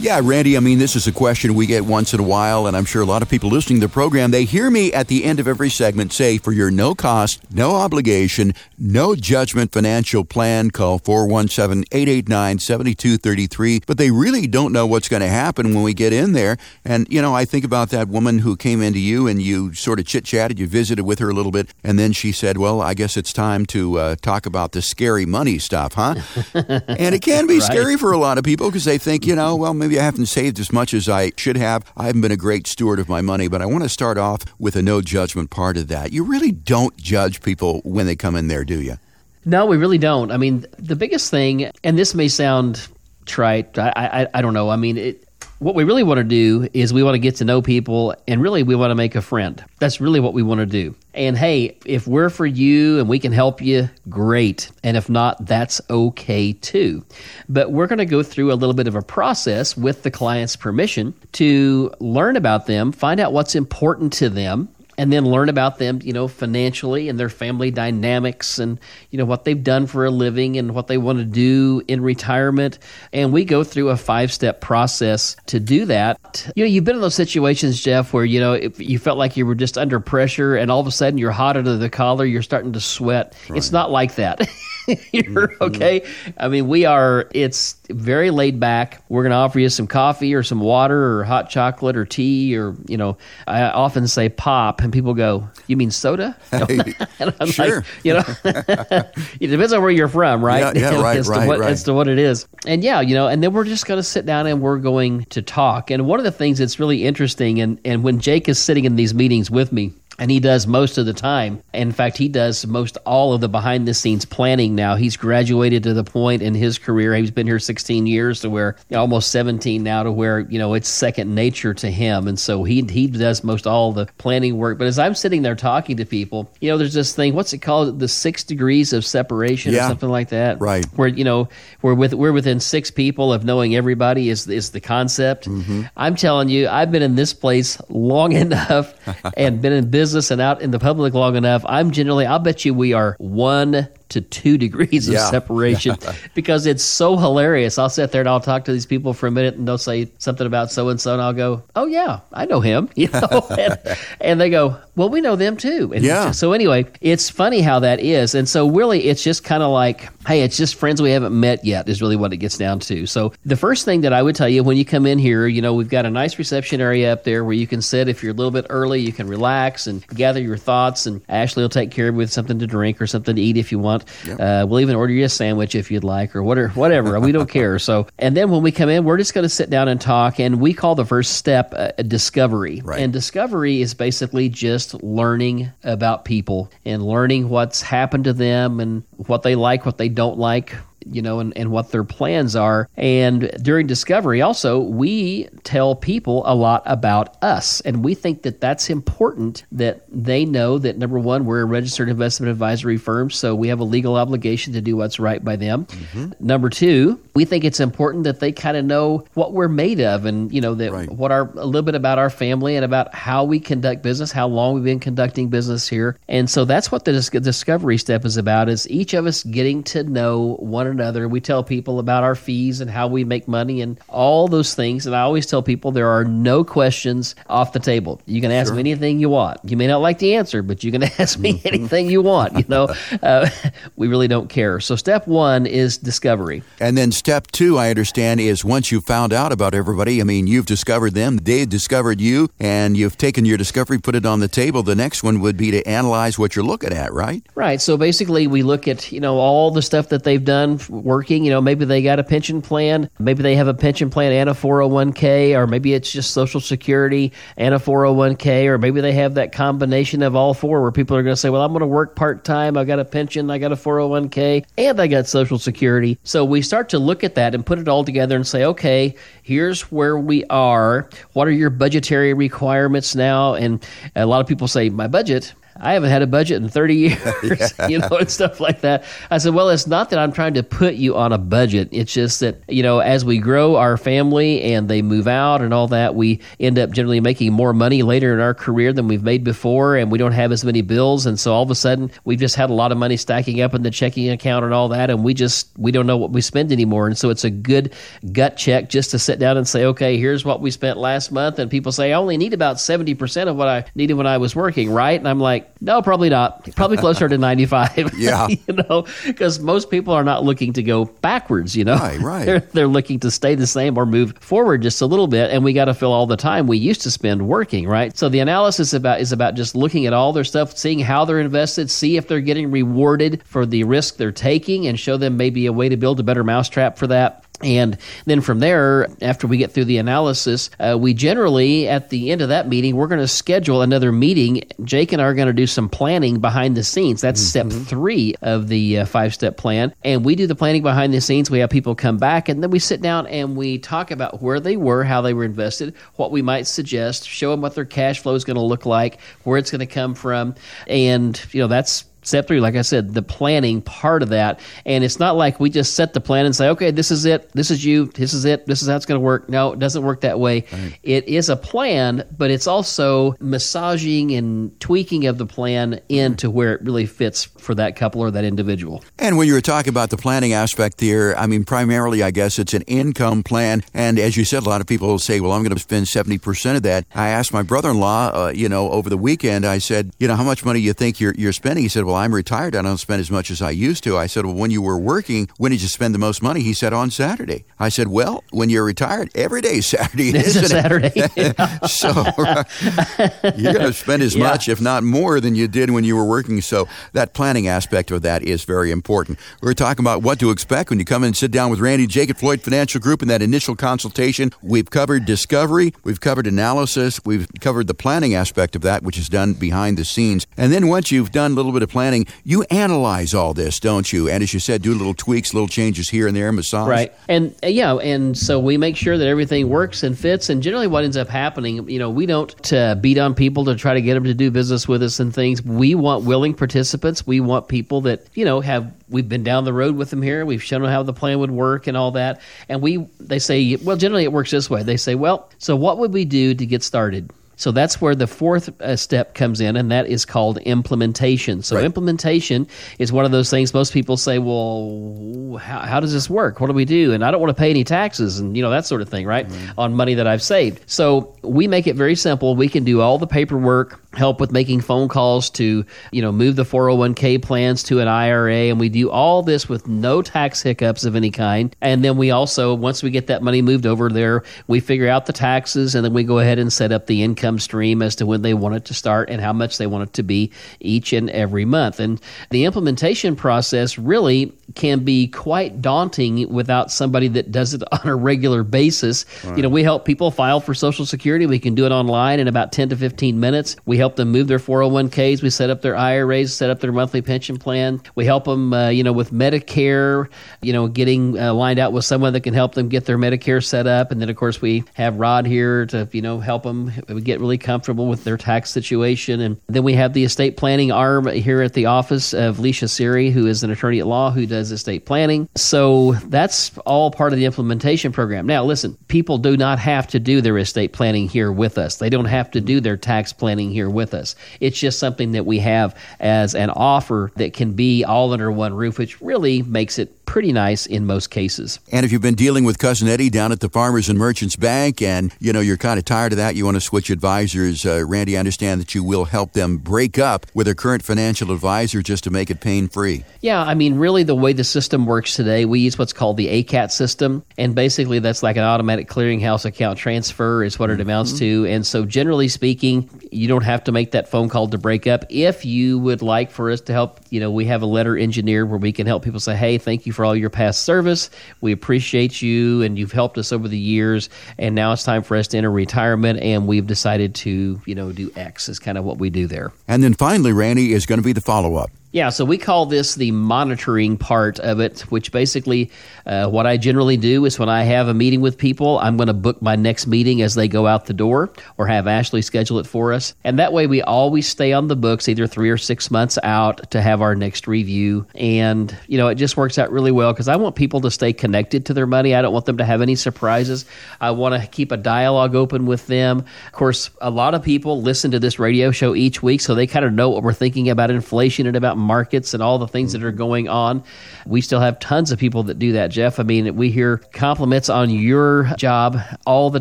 Yeah, Randy, I mean, this is a question we get once in a while, and I'm sure a lot of people listening to the program, they hear me at the end of every segment say, for your no cost, no obligation, no judgment financial plan, call 417 889 7233. But they really don't know what's going to happen when we get in there. And, you know, I think about that woman who came into you and you sort of chit chatted, you visited with her a little bit, and then she said, Well, I guess it's time to uh, talk about the scary money stuff, huh? and it can be Right. scary for a lot of people because they think, you know, well, maybe I haven't saved as much as I should have. I haven't been a great steward of my money, but I want to start off with a no judgment part of that. You really don't judge people when they come in there, do you? No, we really don't. I mean, the biggest thing, and this may sound trite, I, I, I don't know. I mean, it, what we really want to do is we want to get to know people, and really we want to make a friend. That's really what we want to do. And hey, if we're for you and we can help you, great. And if not, that's okay too. But we're going to go through a little bit of a process with the client's permission to learn about them, find out what's important to them, and then learn about them, you know, financially and their family dynamics and, you know, what they've done for a living and what they want to do in retirement. And we go through a five step process to do that. You know, you've been in those situations, Jeff, where, you know, if you felt like you were just under pressure and all of a sudden you're hot under the collar, you're starting to sweat. It's not like that. You're mm-hmm. okay. I mean, we are. It's very laid back. We're going to offer you some coffee or some water or hot chocolate or tea or you know. I often say pop, and people go, "You mean soda?" and I'm Sure. like, you know, it depends on where you're from, right? Yeah, yeah, right, as right, to what, right. As to what it is, and yeah, you know, and then we're just going to sit down and we're going to talk. And one of the things that's really interesting, and and when Jake is sitting in these meetings with me. And he does most of the time. In fact, he does most all of the behind the scenes planning now. He's graduated to the point in his career, he's been here 16 years to where, almost 17 now to where, you know, it's second nature to him. And so he, he does most all the planning work. But as I'm sitting there talking to people, you know, there's this thing, what's it called? The six degrees of separation Yeah. or something like that. Right. Where, you know, we're with, we're within six people of knowing everybody is, is the concept. Mm-hmm. I'm telling you, I've been in this place long enough and been in business and out in the public long enough. I'm generally, I'll bet you we are one to two degrees of Yeah. separation because it's so hilarious. I'll sit there and I'll talk to these people for a minute and they'll say something about so and so, and I'll go, "Oh yeah, I know him," you know, and, and they go, "Well, we know them too." And Yeah. So anyway, it's funny how that is, and so really, it's just kind of like, hey, it's just friends we haven't met yet is really what it gets down to. So the first thing that I would tell you when you come in here, you know, we've got a nice reception area up there where you can sit. If you're a little bit early, you can relax and gather your thoughts, and Ashley will take care of you with something to drink or something to eat if you want. Yep. Uh, we'll even order you a sandwich if you'd like, or whatever. Whatever. we don't care. So, and then when we come in, we're just going to sit down and talk. And we call the first step uh, discovery. Right. And discovery is basically just learning about people and learning what's happened to them and what they like, what they don't like, you know, and, and what their plans are. And during discovery, also, we tell people a lot about us. And we think that that's important that they know that number one, we're a registered investment advisory firm, so we have a legal obligation to do what's right by them. Mm-hmm. Number two, we think it's important that they kind of know what we're made of and, you know, that right. what our, a little bit about our family and about how we conduct business, how long we've been conducting business here. And so that's what the discovery step is about is each of us getting to know one another. We tell people about our fees and how we make money and all those things. And I always tell people there are no questions off the table. You can ask sure. me anything you want. You may not like the answer, but you can ask me mm-hmm. anything you want. You know, uh, we really don't care. So step one is discovery. And then step two, I understand, is once you found out about everybody, I mean, you've discovered them, they discovered you, and you've taken your discovery, put it on the table. The next one would be to analyze what you're looking at, right? Right. So basically, we look at, you know, all the stuff that they've done working. You know, maybe they got a pension plan, maybe they have a pension plan and a 401k, or maybe it's just Social Security and a 401k, or maybe they have that combination of all four where people are going to say, well, I'm going to work part time. I got a pension, I got a 401k, and I got Social Security. So we start to look at that and put it all together and say, okay, here's where we are. What are your budgetary requirements now? And a lot of people say, my budget, I haven't had a budget in 30 years, you know, and stuff like that. I said, well, it's not that I'm trying to put you on a budget. It's just that, you know, as we grow our family and they move out and all that, we end up generally making more money later in our career than we've made before, and we don't have as many bills. And so all of a sudden, we've just had a lot of money stacking up in the checking account and all that, and we just, we don't know what we spend anymore. And so it's a good gut check just to sit down and say, okay, here's what we spent last month. And people say, I only need about 70% of what I needed when I was working, right? And I'm like, no, probably not. Probably closer to 95. Yeah. you know, because most people are not looking to go backwards, you know. Right, right. They're, they're looking to stay the same or move forward just a little bit. And we got to fill all the time we used to spend working, right? So the analysis about is about just looking at all their stuff, seeing how they're invested, see if they're getting rewarded for the risk they're taking, and show them maybe a way to build a better mousetrap for that. And then from there, after we get through the analysis, uh, we generally, at the end of that meeting, we're going to schedule another meeting. Jake and I are going to do some planning behind the scenes. That's mm-hmm. step three of the uh, five step plan. And we do the planning behind the scenes. We have people come back, and then we sit down and we talk about where they were, how they were invested, what we might suggest, show them what their cash flow is going to look like, where it's going to come from. And, you know, that's step three, like I said, the planning part of that. And it's not like we just set the plan and say, okay, this is it, this is you, this is it, this is how it's going to work. No, it doesn't work that way. Right. It is a plan, but it's also massaging and tweaking of the plan into where it really fits for that couple or that individual. And when you were talking about the planning aspect here, I mean, primarily, I guess it's an income plan. And as you said, a lot of people will say, well, I'm going to spend 70% of that. I asked my brother in law, uh, you know, over the weekend, I said, you know, how much money you think you're, you're spending? He said, well, well, I'm retired. I don't spend as much as I used to. I said, Well, when you were working, when did you spend the most money? He said, On Saturday. I said, Well, when you're retired, every day is Saturday, isn't Saturday. it? so you're going to spend as yeah. much, if not more, than you did when you were working. So that planning aspect of that is very important. We're talking about what to expect when you come and sit down with Randy Jake at Floyd Financial Group in that initial consultation. We've covered discovery, we've covered analysis, we've covered the planning aspect of that, which is done behind the scenes. And then once you've done a little bit of planning, planning, you analyze all this, don't you? And as you said, do little tweaks, little changes here and there, massage. Right. And uh, yeah, and so we make sure that everything works and fits. And generally, what ends up happening, you know, we don't uh, beat on people to try to get them to do business with us and things. We want willing participants. We want people that you know have we've been down the road with them here. We've shown them how the plan would work and all that. And we they say, well, generally it works this way. They say, well, so what would we do to get started? So that's where the fourth uh, step comes in, and that is called implementation. So right. implementation is one of those things most people say, well, how, how, does this work? What do we do? And I don't want to pay any taxes and, you know, that sort of thing, right? Mm-hmm. On money that I've saved. So we make it very simple. We can do all the paperwork help with making phone calls to, you know, move the 401k plans to an IRA. And we do all this with no tax hiccups of any kind. And then we also, once we get that money moved over there, we figure out the taxes and then we go ahead and set up the income stream as to when they want it to start and how much they want it to be each and every month. And the implementation process really can be quite daunting without somebody that does it on a regular basis. Right. You know, we help people file for Social Security. We can do it online in about 10 to 15 minutes. We help them move their 401ks. We set up their IRAs, set up their monthly pension plan. We help them, uh, you know, with Medicare, you know, getting uh, lined out with someone that can help them get their Medicare set up. And then, of course, we have Rod here to, you know, help them get really comfortable with their tax situation. And then we have the estate planning arm here at the office of Leisha Siri, who is an attorney at law who does estate planning. So that's all part of the implementation program. Now, listen, people do not have to do their estate planning here with us. They don't have to do their tax planning here with us. It's just something that we have as an offer that can be all under one roof, which really makes it pretty nice in most cases. And if you've been dealing with cousin Eddie down at the Farmers and Merchants Bank, and you know you're kind of tired of that, you want to switch advisors, uh, Randy, I understand that you will help them break up with their current financial advisor just to make it pain free. Yeah, I mean, really, the way the system works today, we use what's called the ACAT system, and basically that's like an automatic clearinghouse account transfer is what it amounts mm-hmm. to. And so, generally speaking, you don't have to make that phone call to break up. If you would like for us to help, you know, we have a letter engineer where we can help people say, "Hey, thank you for." For all your past service. We appreciate you and you've helped us over the years. And now it's time for us to enter retirement. And we've decided to, you know, do X is kind of what we do there. And then finally, Randy, is going to be the follow up. Yeah, so we call this the monitoring part of it, which basically uh, what I generally do is when I have a meeting with people, I'm going to book my next meeting as they go out the door or have Ashley schedule it for us. And that way we always stay on the books either three or six months out to have our next review. And, you know, it just works out really well because I want people to stay connected to their money. I don't want them to have any surprises. I want to keep a dialogue open with them. Of course, a lot of people listen to this radio show each week, so they kind of know what we're thinking about inflation and about markets and all the things that are going on. We still have tons of people that do that, Jeff. I mean, we hear compliments on your job all the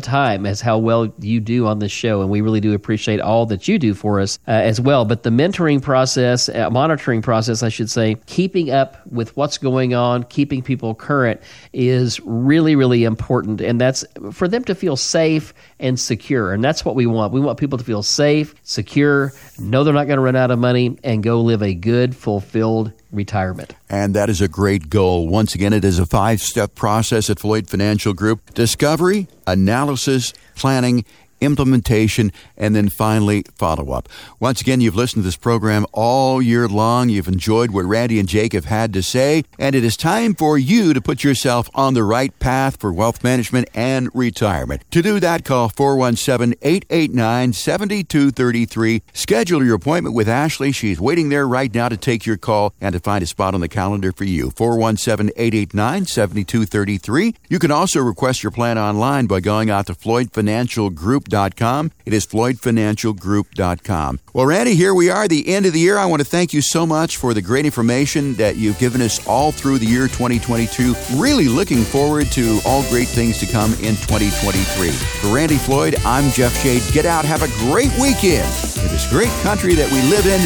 time as how well you do on this show, and we really do appreciate all that you do for us uh, as well. But the mentoring process, uh, monitoring process, I should say, keeping up with what's going on, keeping people current is really, really important. And that's for them to feel safe and secure. And that's what we want. We want people to feel safe, secure, know they're not going to run out of money, and go live a fulfilled retirement. And that is a great goal. Once again, it is a five step process at Floyd Financial Group discovery, analysis, planning, implementation, and then finally follow up. Once again, you've listened to this program all year long. You've enjoyed what Randy and Jake have had to say, and it is time for you to put yourself on the right path for wealth management and retirement. To do that, call 417 889 7233. Schedule your appointment with Ashley. She's waiting there right now to take your call and to find a spot on the calendar for you. 417 889 7233. You can also request your plan online by going out to Floyd Financial Group floydfinancialgroup.com. It is floydfinancialgroup.com. Well, Randy, here we are, the end of the year. I want to thank you so much for the great information that you've given us all through the year 2022. Really looking forward to all great things to come in 2023. For Randy Floyd, I'm Jeff Shade. Get out, have a great weekend in this great country that we live in.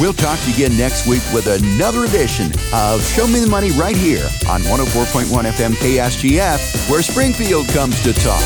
We'll talk to you again next week with another edition of Show Me the Money right here on 104.1 FM KSGF, where Springfield comes to talk.